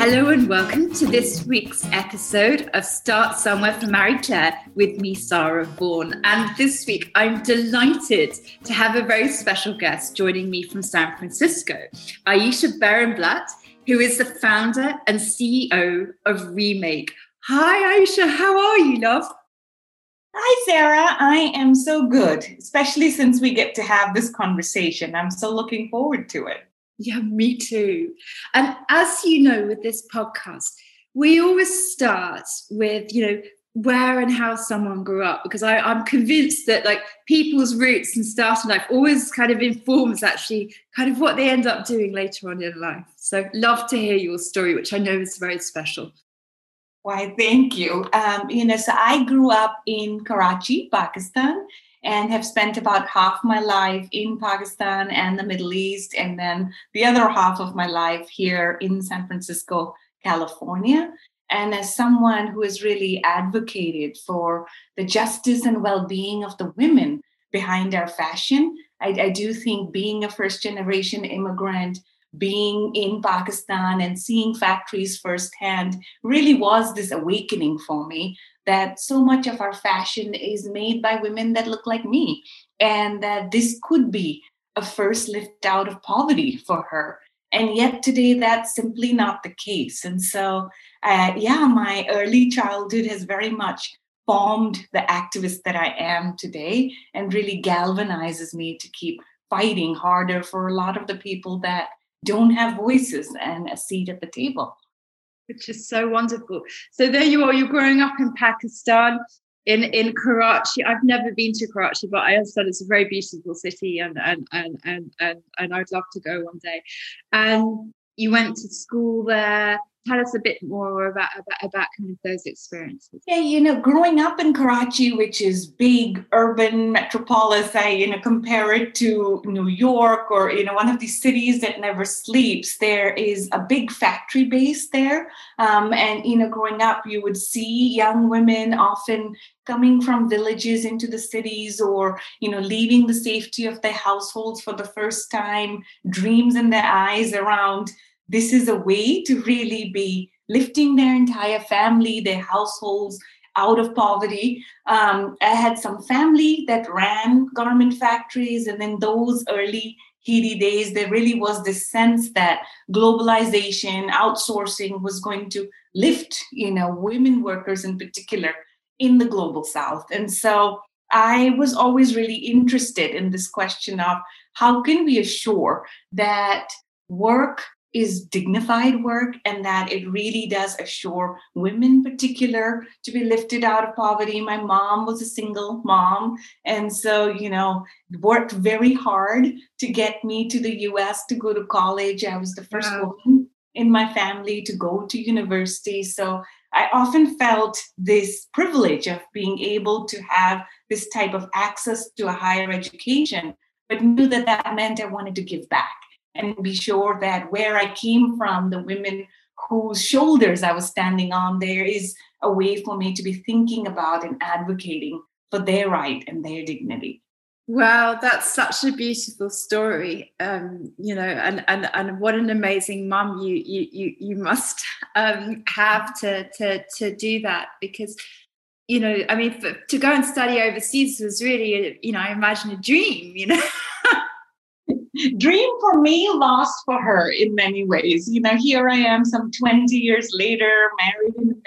Hello and welcome to this week's episode of Start Somewhere for Marie Claire with me, Sarah Vaughan. And this week, I'm delighted to have a very special guest joining me from San Francisco, Ayesha Barenblat, who is the founder and CEO of Remake. Hi, Ayesha. How are you, love? Hi, Sarah. I am so good, especially since we get to have this conversation. I'm so looking forward to it. Yeah, me too. And as you know, with this podcast, we always start with, you know, where and how someone grew up because I, I'm convinced that like people's roots and starting life always kind of informs actually kind of what they end up doing later on in life. So love to hear your story, which I know is very special. Why, thank you. Um, you know, so I grew up in Karachi, Pakistan, and have spent about half my life in Pakistan and the Middle East, and then the other half of my life here in San Francisco, California. And as someone who has really advocated for the justice and well being of the women behind our fashion, I, I do think being a first generation immigrant, being in Pakistan and seeing factories firsthand really was this awakening for me that so much of our fashion is made by women that look like me, and that this could be a first lift out of poverty for her. And yet today, that's simply not the case. And so, uh, yeah, my early childhood has very much formed the activist that I am today and really galvanizes me to keep fighting harder for a lot of the people that don't have voices and a seat at the table which is so wonderful. So there you are, you're growing up in Pakistan, in in Karachi. I've never been to Karachi, but I understand it's a very beautiful city and and and and and, and I'd love to go one day. And you went to school there tell us a bit more about, about about kind of those experiences. Yeah you know growing up in karachi which is big urban metropolis i you know compare it to new york or you know one of these cities that never sleeps there is a big factory base there. Um, and you know growing up you would see young women often coming from villages into the cities or you know leaving the safety of their households for the first time dreams in their eyes around this is a way to really be lifting their entire family, their households out of poverty. Um, I had some family that ran garment factories, and in those early heady days, there really was this sense that globalization, outsourcing was going to lift, you know, women workers in particular in the global south. And so I was always really interested in this question of how can we assure that work is dignified work and that it really does assure women in particular to be lifted out of poverty. My mom was a single mom and so you know worked very hard to get me to the us to go to college. I was the first wow. woman in my family to go to university. So i often felt this privilege of being able to have this type of access to a higher education but knew that that meant i wanted to give back and be sure that where I came from, the women whose shoulders I was standing on, there is a way for me to be thinking about and advocating for their right and their dignity. Wow, that's such a beautiful story. Um, you know, and and and what an amazing mum you you you you must um, have to to to do that because you know, I mean, for, to go and study overseas was really, you know, I imagine a dream. You know. dream for me, lost for her in many ways. You know, here I am some 20 years later, married an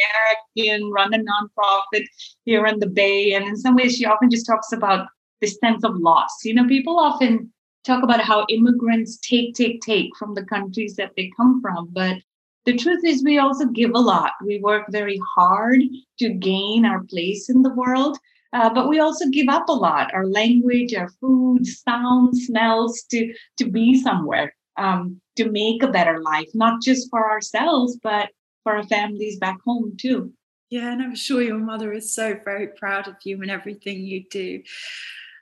American, run a nonprofit here in the Bay. And in some ways, she often just talks about this sense of loss. You know, people often talk about how immigrants take, take, take from the countries that they come from. But the truth is, we also give a lot. We work very hard to gain our place in the world. Uh, but we also give up a lot our language our food sounds smells to to be somewhere um, to make a better life not just for ourselves but for our families back home too. Yeah and i'm sure your mother is so very proud of you and everything you do.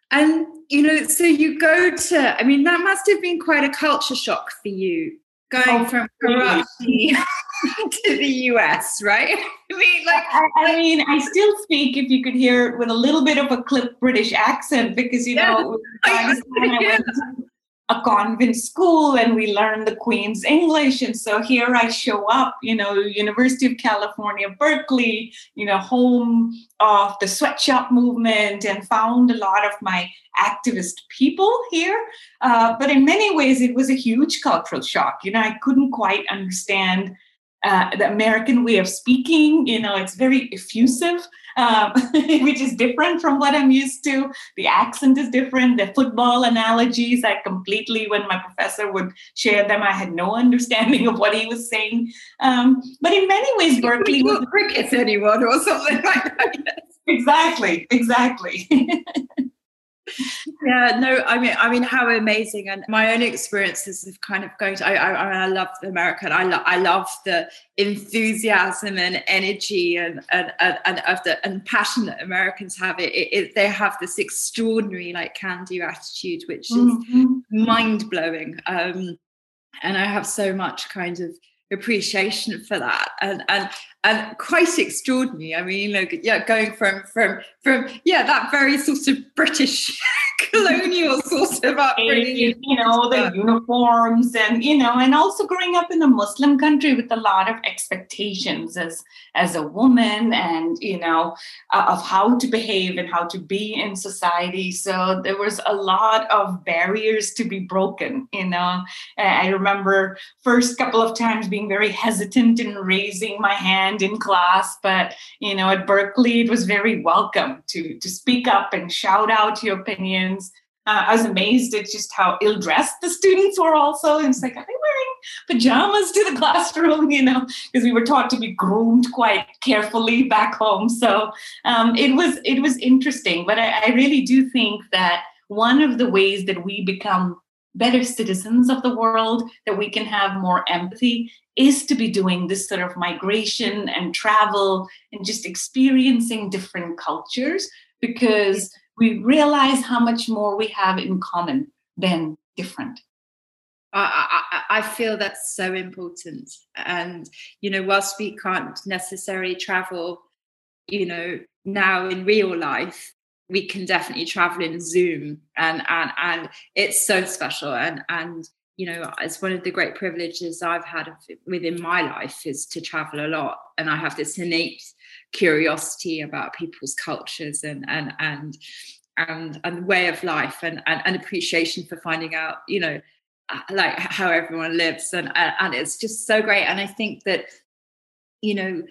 And you know so you go to i mean that must have been quite a culture shock for you going oh, from Karachi to the US, right? I mean, like, I, I, mean, I still speak, if you could hear it, with a little bit of a clip British accent because, you know, I, I went a convent school and we learned the Queen's English. And so here I show up, you know, University of California, Berkeley, you know, home of the sweatshop movement and found a lot of my activist people here. Uh, but in many ways, it was a huge cultural shock. You know, I couldn't quite understand uh, the American way of speaking. You know, it's very effusive, um, which is different from what I'm used to. The accent is different. The football analogies, I completely, when my professor would share them, I had no understanding of what he was saying. Um, but in many ways, Berkeley was cricket anyone or something like that. exactly, exactly. Yeah no i mean i mean how amazing. And my own experiences of kind of going to i i, I love the american i love i love the enthusiasm and energy and and and, and of the and passion that americans have. It, it, it, they have this extraordinary like can do attitude which is mm-hmm. mind-blowing. Um and i have so much kind of appreciation for that. And and and quite extraordinary. I mean you know yeah going from from from yeah that very sort of british colonial sort of upbringing. You know the uniforms and you know and also growing up in a muslim country with a lot of expectations as as a woman and you know uh, of how to behave and how to be in society. So there was a lot of barriers to be broken you know. I remember first couple of times being very hesitant in raising my hand in class but you know at berkeley it was very welcome to to speak up and shout out your opinions uh, I was amazed at just how ill dressed the students were also. And it's like, are they wearing pajamas to the classroom? You know, because we were taught to be groomed quite carefully back home. So um, it was it was interesting. But I, I really do think that one of the ways that we become better citizens of the world, that we can have more empathy, is to be doing this sort of migration and travel and just experiencing different cultures because we realize how much more we have in common than different. I, I, I, feel that's so important. And, you know, whilst we can't necessarily travel, you know, now in real life, we can definitely travel in Zoom and and and it's so special. And and you know, it's one of the great privileges I've had within my life is to travel a lot. And I have this innate curiosity about people's cultures and and and and and way of life and, and and appreciation for finding out you know uh, like how everyone lives and and it's just so great and i think that you know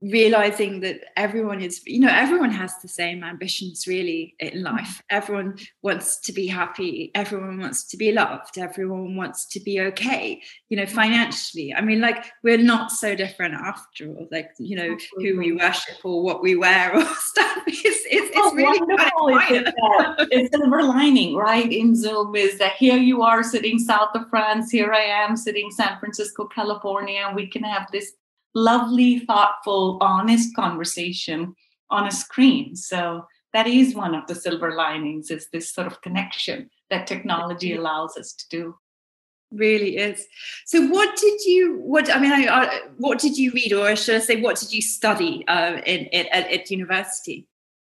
realizing that everyone is you know everyone has the same ambitions really in mm-hmm. life. Everyone wants to be happy. Everyone wants to be loved. Everyone wants to be okay you know financially. I mean like we're not so different after all. Like you know Absolutely. who we worship or what we wear or stuff. It's it's, it's really wonderful it's silver lining right in zoom is that here you are sitting south of france here i am sitting san francisco california and we can have this lovely, thoughtful, honest conversation on a screen. So that is one of the silver linings is this sort of connection that technology allows us to do really is so what did you what i mean I, I, what did you read or should i say what did you study uh, in, in at, at university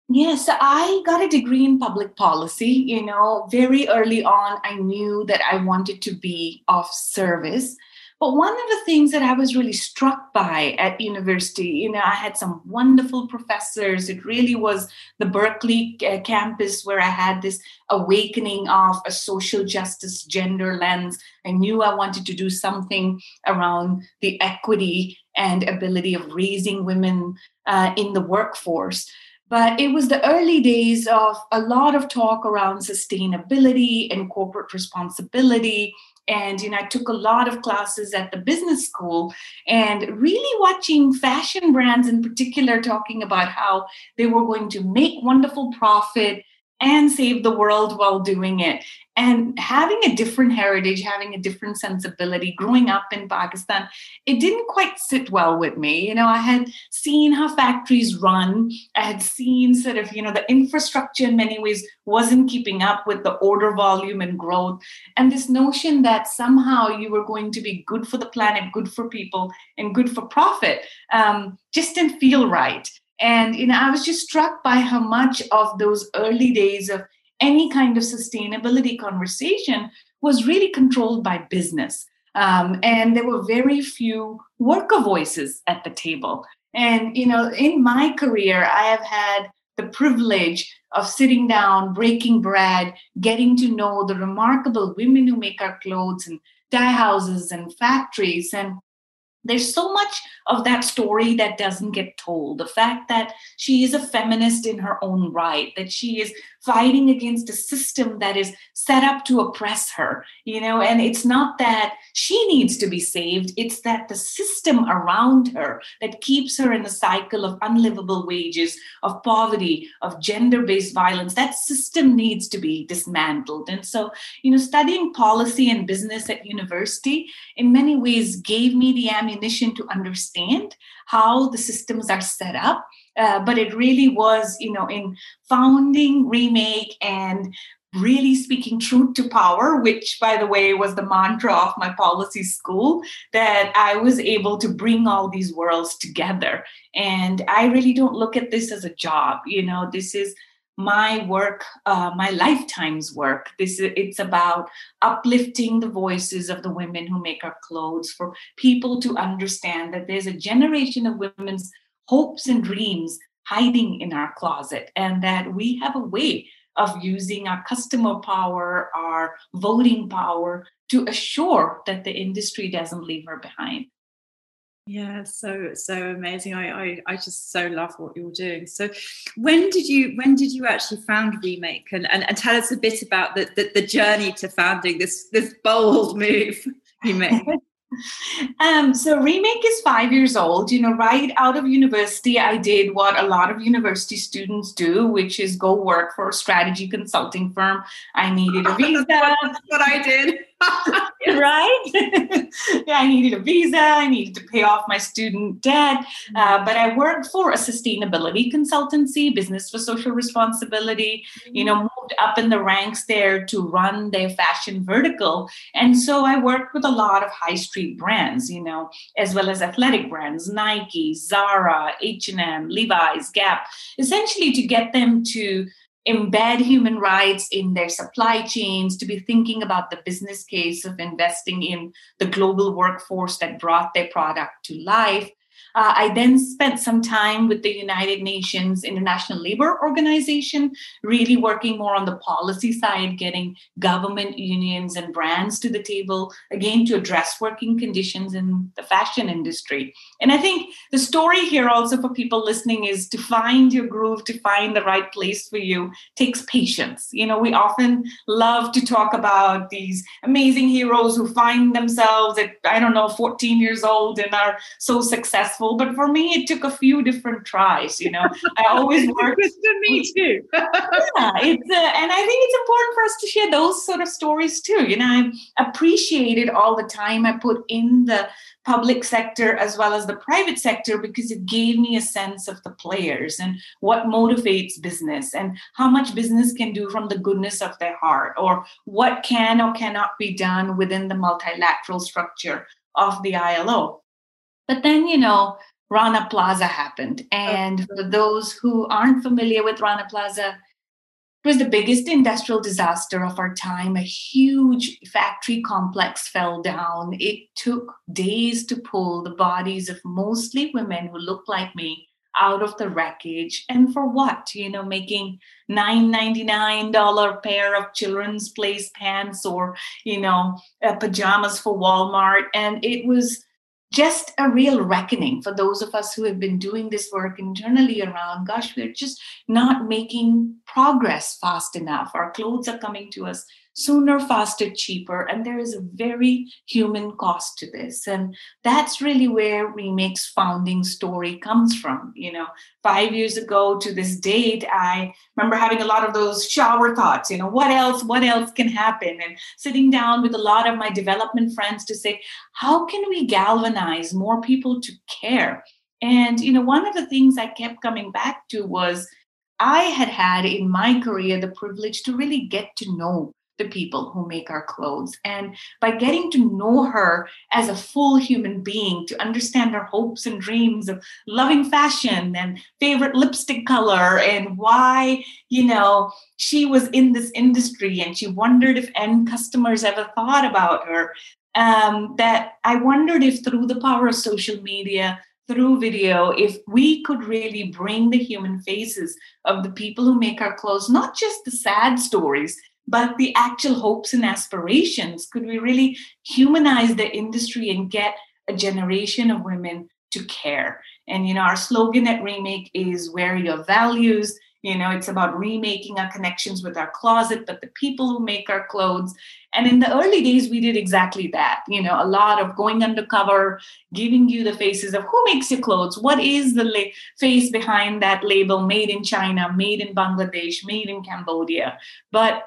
Yes, I got a degree in public policy. You know, very early on, I knew that I wanted to be of service. But one of the things that I was really struck by at university, you know, I had some wonderful professors. It really was the Berkeley uh, campus where I had this awakening of a social justice gender lens. I knew I wanted to do something around the equity and ability of raising women uh, in the workforce. But it was the early days of a lot of talk around sustainability and corporate responsibility and you know i took a lot of classes at the business school and really watching fashion brands in particular talking about how they were going to make wonderful profit and save the world while doing it. And having a different heritage, having a different sensibility, growing up in Pakistan, it didn't quite sit well with me. You know, I had seen how factories run. I had seen sort of, you know, the infrastructure in many ways wasn't keeping up with the order volume and growth. And this notion that somehow you were going to be good for the planet, good for people, and good for profit um, just didn't feel right. And you know, I was just struck by how much of those early days of any kind of sustainability conversation was really controlled by business. Um, and there were very few worker voices at the table. And, you know, in my career, I have had the privilege of sitting down, breaking bread, getting to know the remarkable women who make our clothes and dye houses and factories. And there's so much of that story that doesn't get told. The fact that she is a feminist in her own right, that she is fighting against a system that is set up to oppress her, you know, and it's not that she needs to be saved, it's that the system around her that keeps her in a cycle of unlivable wages, of poverty, of gender based violence, that system needs to be dismantled. And so, you know, studying policy and business at university in many ways gave me the ammunition to understand how the systems are set up uh, but it really was, you know, in founding, remake, and really speaking truth to power, which, by the way, was the mantra of my policy school, that I was able to bring all these worlds together. And I really don't look at this as a job. You know, this is my work uh, my lifetime's work this is it's about uplifting the voices of the women who make our clothes for people to understand that there's a generation of women's hopes and dreams hiding in our closet, and that we have a way of using our customer power, our voting power to assure that the industry doesn't leave her behind. Yeah, so so amazing. I, I I just so love what you're doing. So when did you when did you actually found Remake and, and, and tell us a bit about the, the, the journey to founding this this bold move you made? Um, so remake is five years old. You know, right out of university, I did what a lot of university students do, which is go work for a strategy consulting firm. I needed a visa. That's what I did. right? yeah, I needed a visa. I needed to pay off my student debt. Uh, but I worked for a sustainability consultancy, Business for Social Responsibility. You know, moved up in the ranks there to run their fashion vertical. And so I worked with a lot of high street brands, you know, as well as athletic brands, Nike, Zara, H&M, Levi's, Gap, essentially to get them to embed human rights in their supply chains, to be thinking about the business case of investing in the global workforce that brought their product to life, uh, I then spent some time with the United Nations International Labor Organization, really working more on the policy side, getting government, unions, and brands to the table, again, to address working conditions in the fashion industry. And I think the story here also for people listening is to find your groove, to find the right place for you takes patience. You know, we often love to talk about these amazing heroes who find themselves at, I don't know, 14 years old and are so successful successful, but for me, it took a few different tries. You know, I always worked. to me too. yeah, it's uh, and I think it's important for us to share those sort of stories too. You know, I appreciated all the time I put in the public sector as well as the private sector because it gave me a sense of the players and what motivates business and how much business can do from the goodness of their heart or what can or cannot be done within the multilateral structure of the ILO. But then, you know, Rana Plaza happened. And for those who aren't familiar with Rana Plaza, it was the biggest industrial disaster of our time. A huge factory complex fell down. It took days to pull the bodies of mostly women who looked like me out of the wreckage and for what you know making $9.99 pair of children's place pants or you know uh, pajamas for walmart and it was just a real reckoning for those of us who have been doing this work internally around gosh we're just not making progress fast enough. Our clothes are coming to us sooner, faster, cheaper. And there is a very human cost to this. And that's really where Remake's founding story comes from. You know, five years ago to this date, I remember having a lot of those shower thoughts, you know, what else, what else can happen? And sitting down with a lot of my development friends to say, how can we galvanize more people to care? And, you know, one of the things I kept coming back to was I had had in my career the privilege to really get to know the people who make our clothes. And by getting to know her as a full human being, to understand her hopes and dreams of loving fashion and favorite lipstick color and why, you know, she was in this industry and she wondered if end customers ever thought about her. Um, that I wondered if through the power of social media, through video, if we could really bring the human faces of the people who make our clothes, not just the sad stories, but the actual hopes and aspirations. Could we really humanize the industry and get a generation of women to care? And you know, our slogan at Remake is "Wear Your Values." You know, it's about remaking our connections with our closet, but the people who make our clothes. And in the early days, we did exactly that. You know, a lot of going undercover, giving you the faces of who makes your clothes, what is the la- face behind that label, made in China, made in Bangladesh, made in Cambodia. But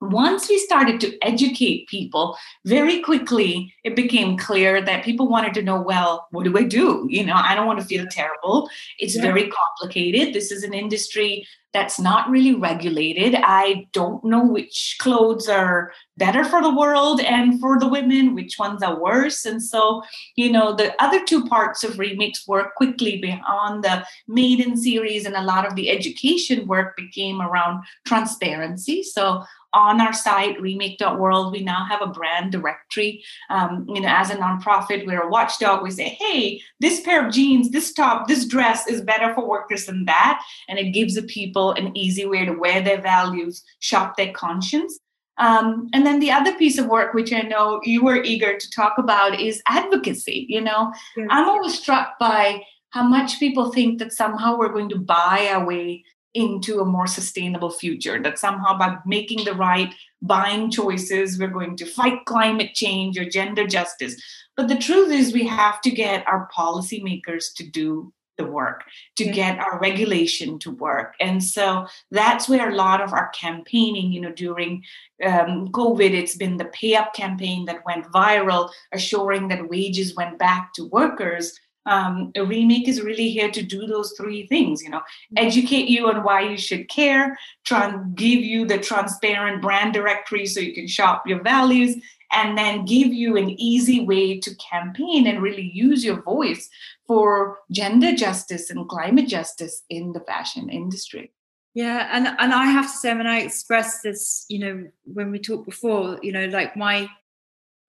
once we started to educate people very quickly it became clear that people wanted to know well what do i do? You know i don't want to feel terrible. It's yeah. very complicated. This is an industry that's not really regulated. I don't know which clothes are better for the world and for the women which ones are worse. And so you know the other two parts of remix work quickly beyond the maiden series and a lot of the education work became around transparency. So on our site remake.world we now have a brand directory. Um, you know as a nonprofit we're a watchdog. We say hey this pair of jeans this top this dress is better for workers than that. And it gives the people an easy way to wear their values shop their conscience. Um, and then the other piece of work which i know you were eager to talk about is advocacy you know? I'm always struck by how much people think that somehow we're going to buy our way into a more sustainable future. That somehow by making the right buying choices, we're going to fight climate change or gender justice. But the truth is, we have to get our policymakers to do the work, to get our regulation to work. And so that's where a lot of our campaigning, you know, during um, COVID, it's been the pay up campaign that went viral, assuring that wages went back to workers um, a remake is really here to do those three things you know. Educate you on why you should care try and give you the transparent brand directory so you can shop your values and then give you an easy way to campaign and really use your voice for gender justice and climate justice in the fashion industry. Yeah and and i have to say when i expressed this you know when we talked before you know like my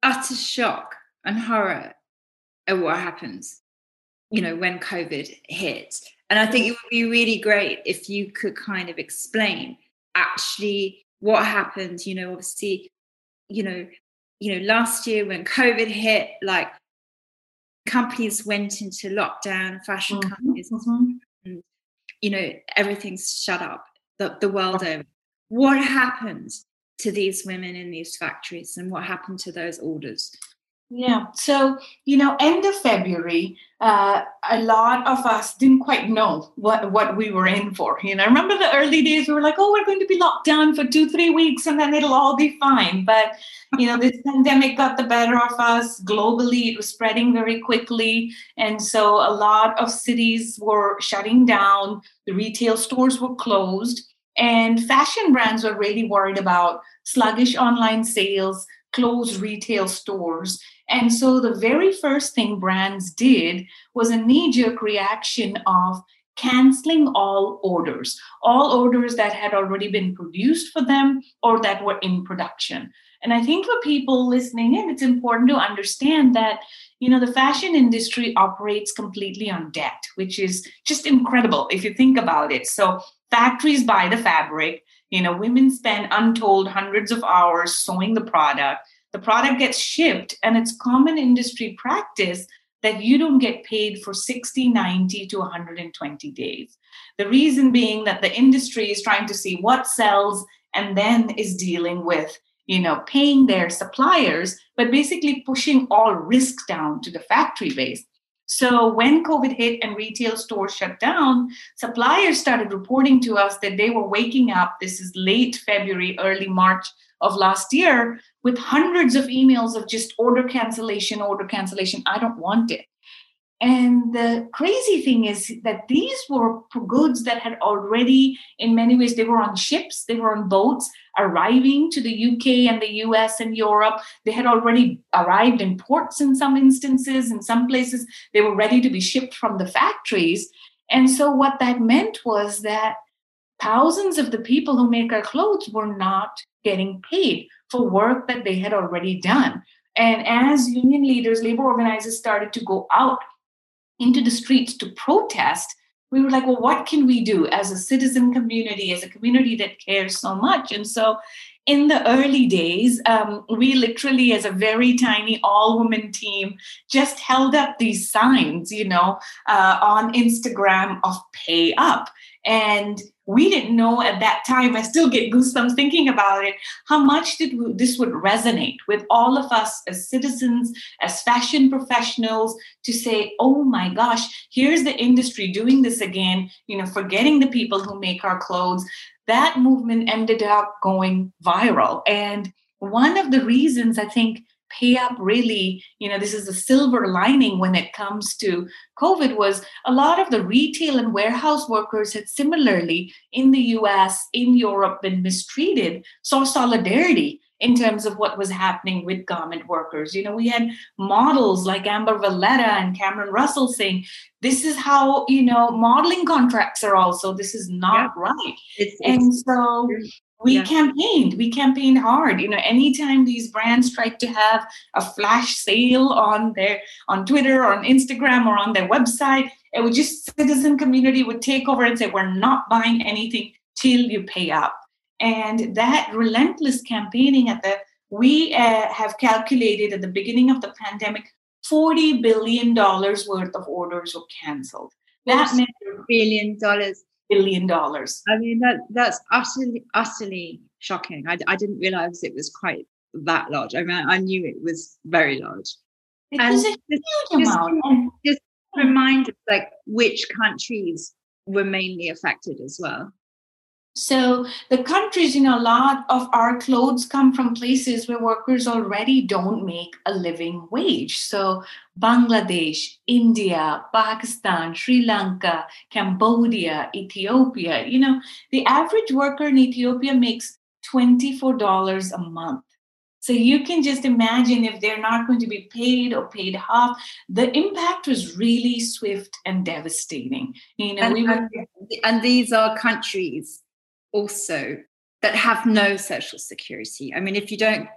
utter shock and horror at what happens you know, when COVID hit. And I think it would be really great if you could kind of explain actually what happened. You know, obviously, you know, you know, last year when COVID hit, like companies went into lockdown, fashion mm-hmm. companies, mm-hmm. and, you know, everything's shut up the, the world over. What happened to these women in these factories and what happened to those orders? Yeah. So, you know, end of February, uh, a lot of us didn't quite know what, what we were in for. You know, I remember the early days, we were like, oh, we're going to be locked down for two, three weeks and then it'll all be fine. But, you know, this pandemic got the better of us globally. It was spreading very quickly. And so a lot of cities were shutting down, the retail stores were closed. And fashion brands were really worried about sluggish online sales, closed retail stores and so the very first thing brands did was a knee jerk reaction of canceling all orders, all orders that had already been produced for them or that were in production. And I think for people listening in, it's important to understand that, you know, the fashion industry operates completely on debt, which is just incredible if you think about it. So factories buy the fabric, you know, women spend untold hundreds of hours sewing the product the product gets shipped and it's common industry practice that you don't get paid for 60 90 to 120 days. The reason being that the industry is trying to see what sells and then is dealing with you know paying their suppliers but basically pushing all risk down to the factory base. So when covid hit and retail stores shut down suppliers started reporting to us that they were waking up. This is late february early march of last year with hundreds of emails of just order cancellation, order cancellation. I don't want it. And the crazy thing is that these were goods that had already, in many ways, they were on ships, they were on boats arriving to the UK and the US and Europe. They had already arrived in ports in some instances, in some places, they were ready to be shipped from the factories. And so, what that meant was that thousands of the people who make our clothes were not getting paid for work that they had already done. And as union leaders, labor organizers started to go out into the streets to protest, we were like, well, what can we do as a citizen community, as a community that cares so much? And so in the early days, um, we literally, as a very tiny all woman team, just held up these signs, you know, uh, on Instagram of pay up. And we didn't know at that time i still get goosebumps thinking about it how much did we, this would resonate with all of us as citizens as fashion professionals to say oh my gosh here's the industry doing this again you know forgetting the people who make our clothes that movement ended up going viral. And one of the reasons i think pay up really you know this is a silver lining when it comes to covid was a lot of the retail and warehouse workers had similarly in the us in europe been mistreated saw solidarity in terms of what was happening with garment workers. You know, we had models like Amber Valletta and Cameron Russell saying, this is how, you know, modeling contracts are also, this is not yeah. right. It's, and so we yeah. campaigned we campaigned hard you know anytime these brands tried to have a flash sale on their on twitter or on instagram or on their website it would just citizen community would take over and say we're not buying anything till you pay up and that relentless campaigning at the we uh, have calculated at the beginning of the pandemic 40 billion dollars worth of orders were canceled that meant billion dollars billion dollars. I mean, that that's utterly, utterly shocking. I, I didn't realize it was quite that large. I mean, I knew it was very large. It and was a huge just, amount. Just, just remind us, like, which countries were mainly affected as well. So the countries, you know, a lot of our clothes come from places where workers already don't make a living wage. So Bangladesh, India, Pakistan, Sri Lanka, Cambodia, Ethiopia, you know, the average worker in Ethiopia makes $24 a month. So you can just imagine if they're not going to be paid or paid half, the impact was really swift and devastating. You know, and, we were, and these are countries also that have no social security. I mean, if you don't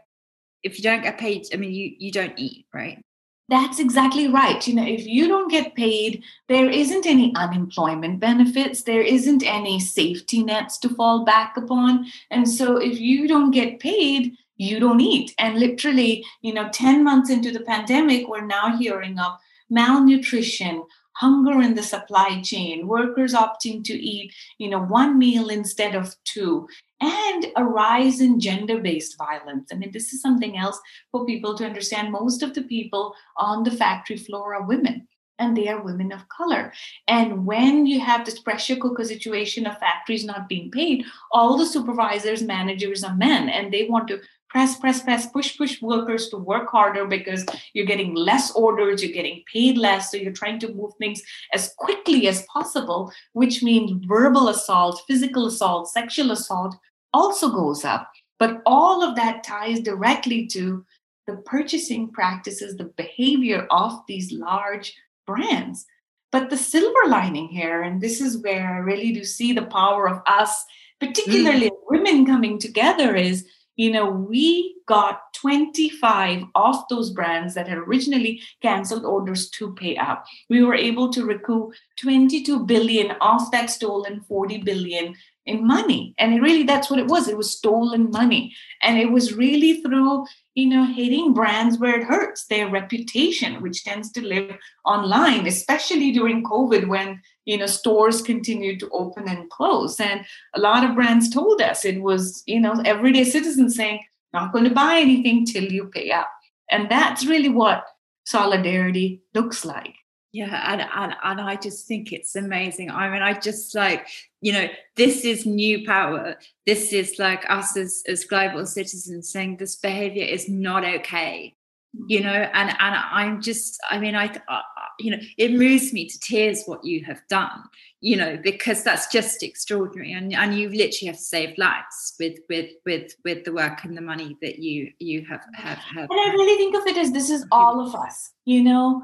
if you don't get paid, I mean, you you don't eat, right? That's exactly right. You know, if you don't get paid, there isn't any unemployment benefits, there isn't any safety nets to fall back upon. And so if you don't get paid, you don't eat. And literally, you know, 10 months into the pandemic, we're now hearing of malnutrition, hunger in the supply chain, workers opting to eat, you know, one meal instead of two, and a rise in gender-based violence. I mean, this is something else for people to understand. Most of the people on the factory floor are women and they are women of color. And when you have this pressure cooker situation of factories not being paid, all the supervisors, managers are men, and they want to press, press, press, push, push workers to work harder because you're getting less orders, you're getting paid less. So you're trying to move things as quickly as possible, which means verbal assault, physical assault, sexual assault also goes up. But all of that ties directly to the purchasing practices, the behavior of these large brands. But the silver lining here, and this is where I really do see the power of us, particularly mm. women coming together, is you know, we got 25 of those brands that had originally canceled orders to pay up. We were able to recoup 22 billion of that stolen 40 billion in money. And really, that's what it was. It was stolen money. And it was really through, you know, hitting brands where it hurts, their reputation, which tends to live online, especially during COVID when, you know, stores continued to open and close. And a lot of brands told us it was, you know, everyday citizens saying, not going to buy anything till you pay up. And that's really what solidarity looks like yeah and, and and i just think it's amazing i mean i just like you know this is new power this is like us as as global citizens saying this behavior is not okay you know and and i'm just i mean i you know it moves me to tears what you have done you know because that's just extraordinary. And and you literally have saved lives with with with with the work and the money that you you have have, have and i really think of it as this is all of us you know,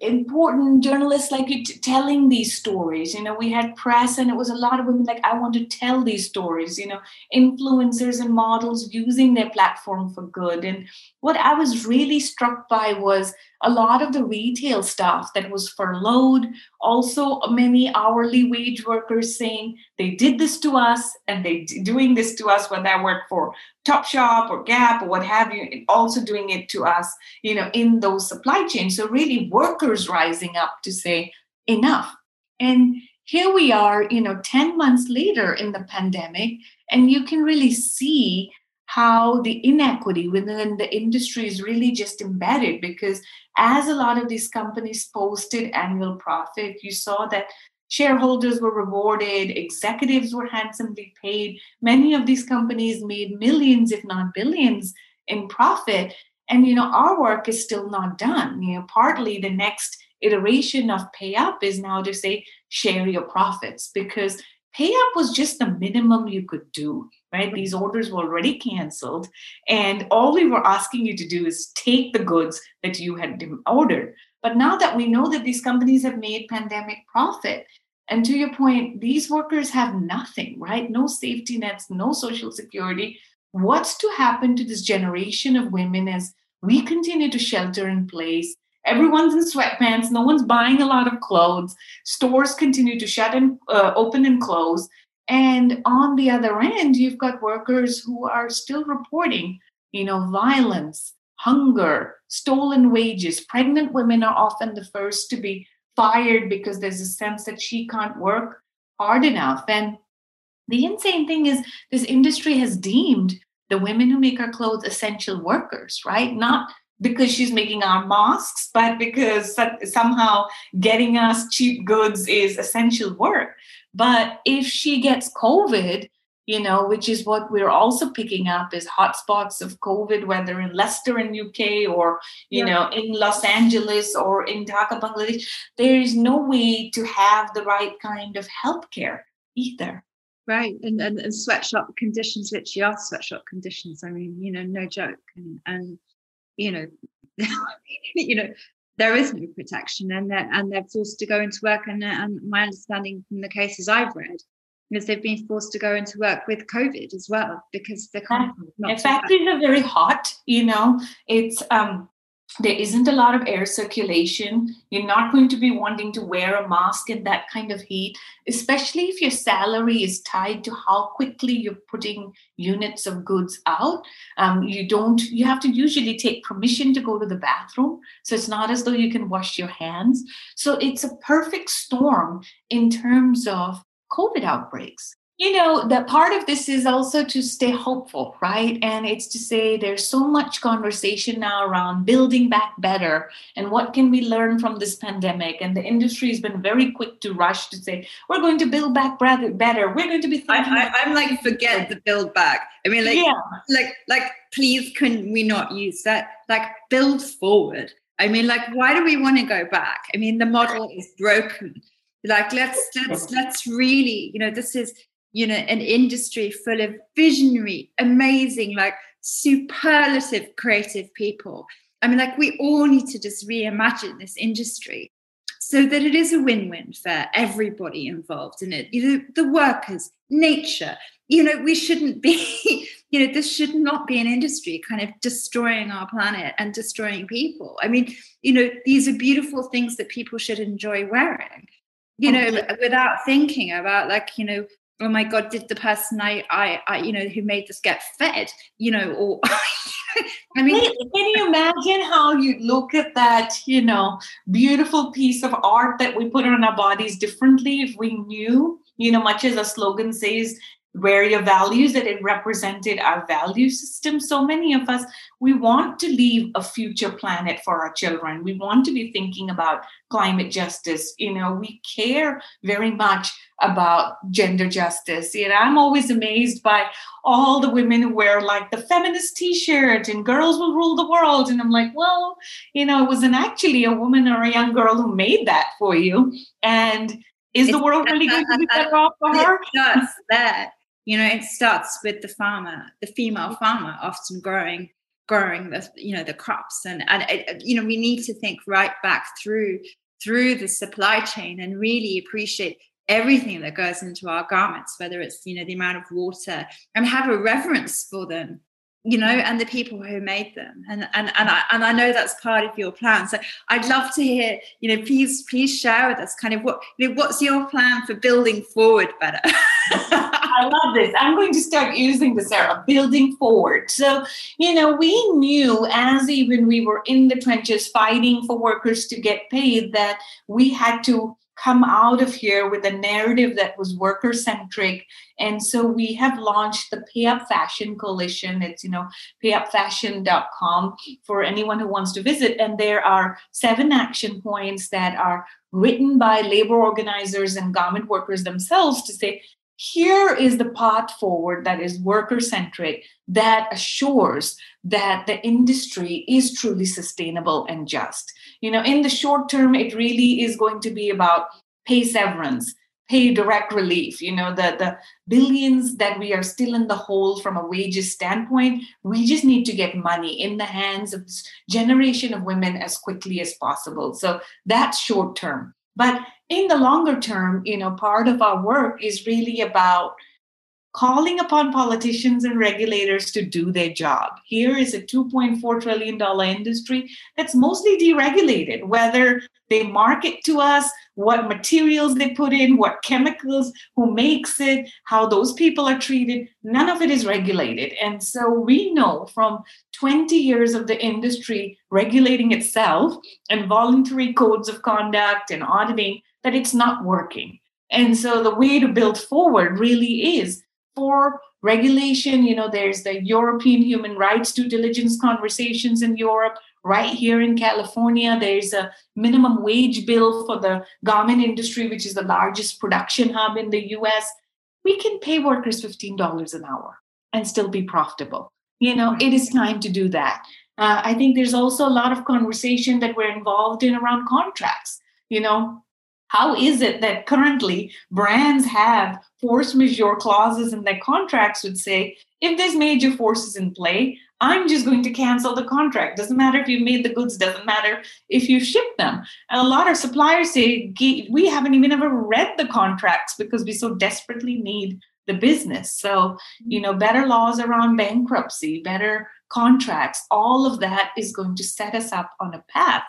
important journalists like you t- telling these stories. You know we had press and it was a lot of women like i want to tell these stories you know influencers and models using their platform for good. And what i was really struck by was a lot of the retail staff that was furloughed, also many hourly wage workers saying they did this to us and they doing this to us when I work for Topshop or Gap or what have you, and also doing it to us, you know, in those supply chains. So really workers rising up to say enough. And here we are, you know, 10 months later in the pandemic, and you can really see how the inequity within the industry is really just embedded because as a lot of these companies posted annual profit you saw that shareholders were rewarded executives were handsomely paid many of these companies made millions if not billions in profit and you know our work is still not done you know partly the next iteration of pay up is now to say share your profits because pay up was just the minimum you could do right? These orders were already canceled. And all we were asking you to do is take the goods that you had ordered. But now that we know that these companies have made pandemic profit, and to your point, these workers have nothing, right? No safety nets, no social security. What's to happen to this generation of women as we continue to shelter in place? Everyone's in sweatpants. No one's buying a lot of clothes. Stores continue to shut and uh, open and close. And on the other end, you've got workers who are still reporting, you know, violence, hunger, stolen wages. Pregnant women are often the first to be fired because there's a sense that she can't work hard enough. And the insane thing is, this industry has deemed the women who make our clothes essential workers, right? Not because she's making our masks, but because somehow getting us cheap goods is essential work. But if she gets COVID, you know, which is what we're also picking up is hotspots of COVID, whether in Leicester in UK or, you yeah. know, in Los Angeles or in Dhaka, Bangladesh, there is no way to have the right kind of healthcare either. Right. And, and, and sweatshop conditions literally are sweatshop conditions. I mean, you know, no joke. And, and you know, you know, there is no protection and they're, and they're forced to go into work. And, and my understanding from the cases I've read is they've been forced to go into work with COVID as well because they can't. factories are very hot, you know, it's, um, there isn't a lot of air circulation. You're not going to be wanting to wear a mask in that kind of heat, especially if your salary is tied to how quickly you're putting units of goods out. Um, you don't, you have to usually take permission to go to the bathroom. So it's not as though you can wash your hands. So it's a perfect storm in terms of COVID outbreaks. You know that part of this is also to stay hopeful right? And it's to say there's so much conversation now around building back better and what can we learn from this pandemic. And the industry has been very quick to rush to say we're going to build back better. We're going to be I, am like forget the build back. I mean like yeah. like like please can we not use that? Like build forward. I mean like why do we want to go back? I mean the model is broken like let's let's let's really you know this is you know an industry full of visionary amazing like superlative creative people. I mean like we all need to just reimagine this industry so that it is a win-win for everybody involved in it. You know the workers nature. You know we shouldn't be you know this should not be an industry kind of destroying our planet and destroying people. I mean you know these are beautiful things that people should enjoy wearing you know without thinking about like you know oh my god did the person I, I i you know who made this get fed you know or i mean can you imagine how you look at that you know beautiful piece of art that we put on our bodies differently if we knew? You know much as a slogan says wear your values that it represented our value system. So many of us we want to leave a future planet for our children. We want to be thinking about climate justice. You know we care very much about gender justice. You know i'm always amazed by all the women who wear like the feminist t-shirt and girls will rule the world. And i'm like well you know it wasn't actually a woman or a young girl who made that for you. And is it's, the world really going to be better off for her? That's that you know it starts with the farmer the female mm-hmm. farmer often growing growing the you know the crops. And and it, you know we need to think right back through through the supply chain and really appreciate everything that goes into our garments whether it's you know the amount of water and have a reverence for them you know mm-hmm. and the people who made them. And and and I, and I know that's part of your plan. So I'd love to hear you know please please share with us kind of what you know what's your plan for building forward better I love this. I'm going to start using this, Sarah, building forward. So, you know, we knew as even we were in the trenches fighting for workers to get paid that we had to come out of here with a narrative that was worker centric and so we have launched the pay up fashion coalition it's you know payupfashion.com for anyone who wants to visit and there are seven action points that are written by labor organizers and garment workers themselves to say here is the path forward that is worker centric that assures that the industry is truly sustainable and just. You know in the short term it really is going to be about pay severance pay direct relief. You know the the billions that we are still in the hole from a wages standpoint we just need to get money in the hands of this generation of women as quickly as possible. So that's short term but in the longer term, you know, part of our work is really about calling upon politicians and regulators to do their job. Here is a $2.4 trillion industry that's mostly deregulated, whether they market to us, what materials they put in, what chemicals, who makes it, how those people are treated, none of it is regulated. And so we know from 20 years of the industry regulating itself and voluntary codes of conduct and auditing that it's not working. And so the way to build forward really is for regulation. You know, there's the European human rights due diligence conversations in Europe. Right here in California, there's a minimum wage bill for the garment industry, which is the largest production hub in the US. We can pay workers $15 an hour and still be profitable. You know, it is time to do that. Uh, I think there's also a lot of conversation that we're involved in around contracts. You know, how is it that currently brands have force majeure clauses in their contracts would say, if there's major forces in play, I'm just going to cancel the contract. Doesn't matter if you made the goods, doesn't matter if you ship them. And a lot of suppliers say, we haven't even ever read the contracts because we so desperately need the business. So, hmm. you know, better laws around bankruptcy, better contracts, all of that is going to set us up on a path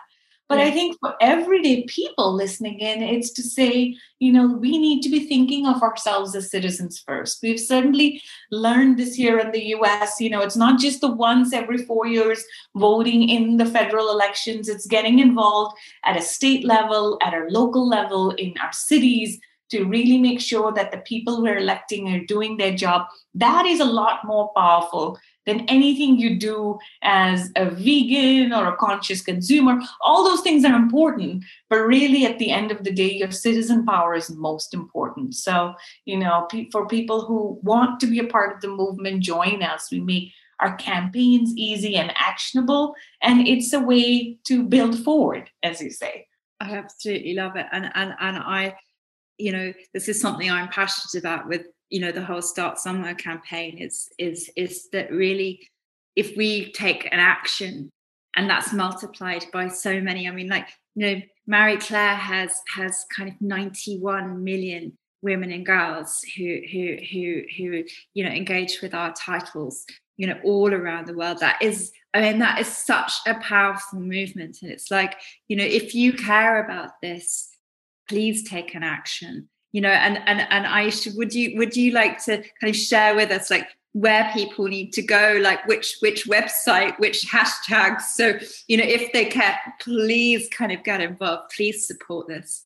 but yeah. I think for everyday people listening in, it's to say, you know, we need to be thinking of ourselves as citizens first. We've certainly learned this here in the US. You know, it's not just the once every four years voting in the federal elections, it's getting involved at a state level, at our local level, in our cities to really make sure that the people we're electing are doing their job. That is a lot more powerful than anything you do as a vegan or a conscious consumer. All those things are important, but really at the end of the day, your citizen power is most important. So, you know, for people who want to be a part of the movement, join us. We make our campaigns easy and actionable, and it's a way to build forward, as you say. I absolutely love it. And and and I, you know, this is something I'm passionate about with you know the whole start somewhere campaign is is is that really if we take an action and that's multiplied by so many i mean like you know marie claire has has kind of 91 million women and girls who who who who you know engage with our titles you know all around the world. That is i mean that is such a powerful movement. And it's like you know if you care about this please take an action you know and and and Ayesha would you would you like to kind of share with us like where people need to go like which which website which hashtags? So you know if they care please kind of get involved. Please support this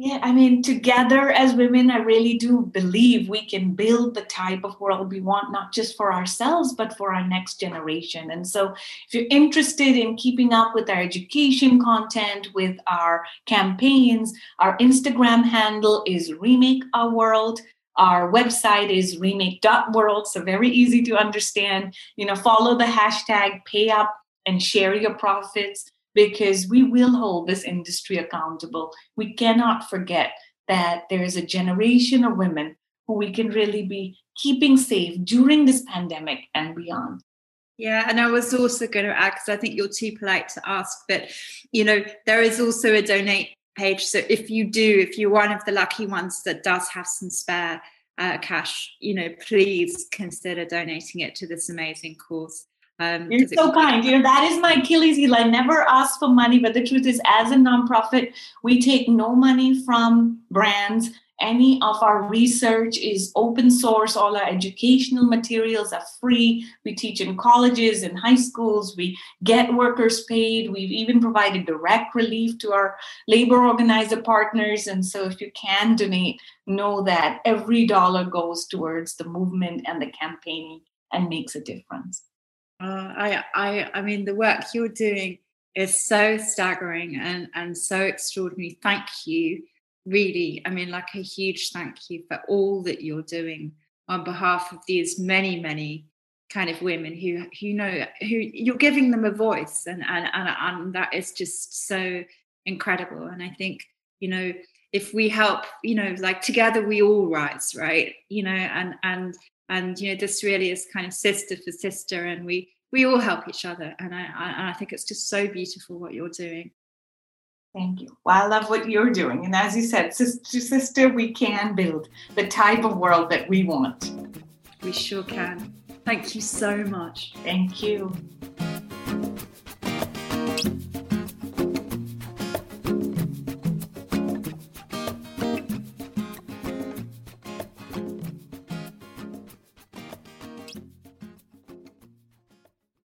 Yeah, I mean, together as women, I really do believe we can build the type of world we want, not just for ourselves, but for our next generation. And so, if you're interested in keeping up with our education content, with our campaigns, our Instagram handle is Remake Our World. Our website is remake.world, so very easy to understand. You know, follow the hashtag pay up and share your profits because we will hold this industry accountable. We cannot forget that there is a generation of women who we can really be keeping safe during this pandemic and beyond. Yeah, and I was also going to add because I think you're too polite to ask, but you know, there is also a donate page. So if you do, if you're one of the lucky ones that does have some spare uh, cash, you know, please consider donating it to this amazing cause. Um, You're so kind. You know, that is my Achilles heel. I never ask for money, but the truth is, as a nonprofit, we take no money from brands. Any of our research is open source. All our educational materials are free. We teach in colleges and high schools. We get workers paid. We've even provided direct relief to our labor organizer partners. And so, if you can donate, know that every dollar goes towards the movement and the campaigning and makes a difference. Uh, I, I, I mean, the work you're doing is so staggering and, and so extraordinary. Thank you, really. I mean, like a huge thank you for all that you're doing on behalf of these many, many kind of women who who know who you're giving them a voice, and and and, and that is just so incredible. And I think you know if we help, you know, like together we all rise, right? You know, and and and you know this really is kind of sister for sister and we we all help each other and i i, I think it's just so beautiful what you're doing Thank you. Well, I love what you're doing. And as you said, sister, sister, we can build the type of world that we want. We sure can. Thank you so much. Thank you.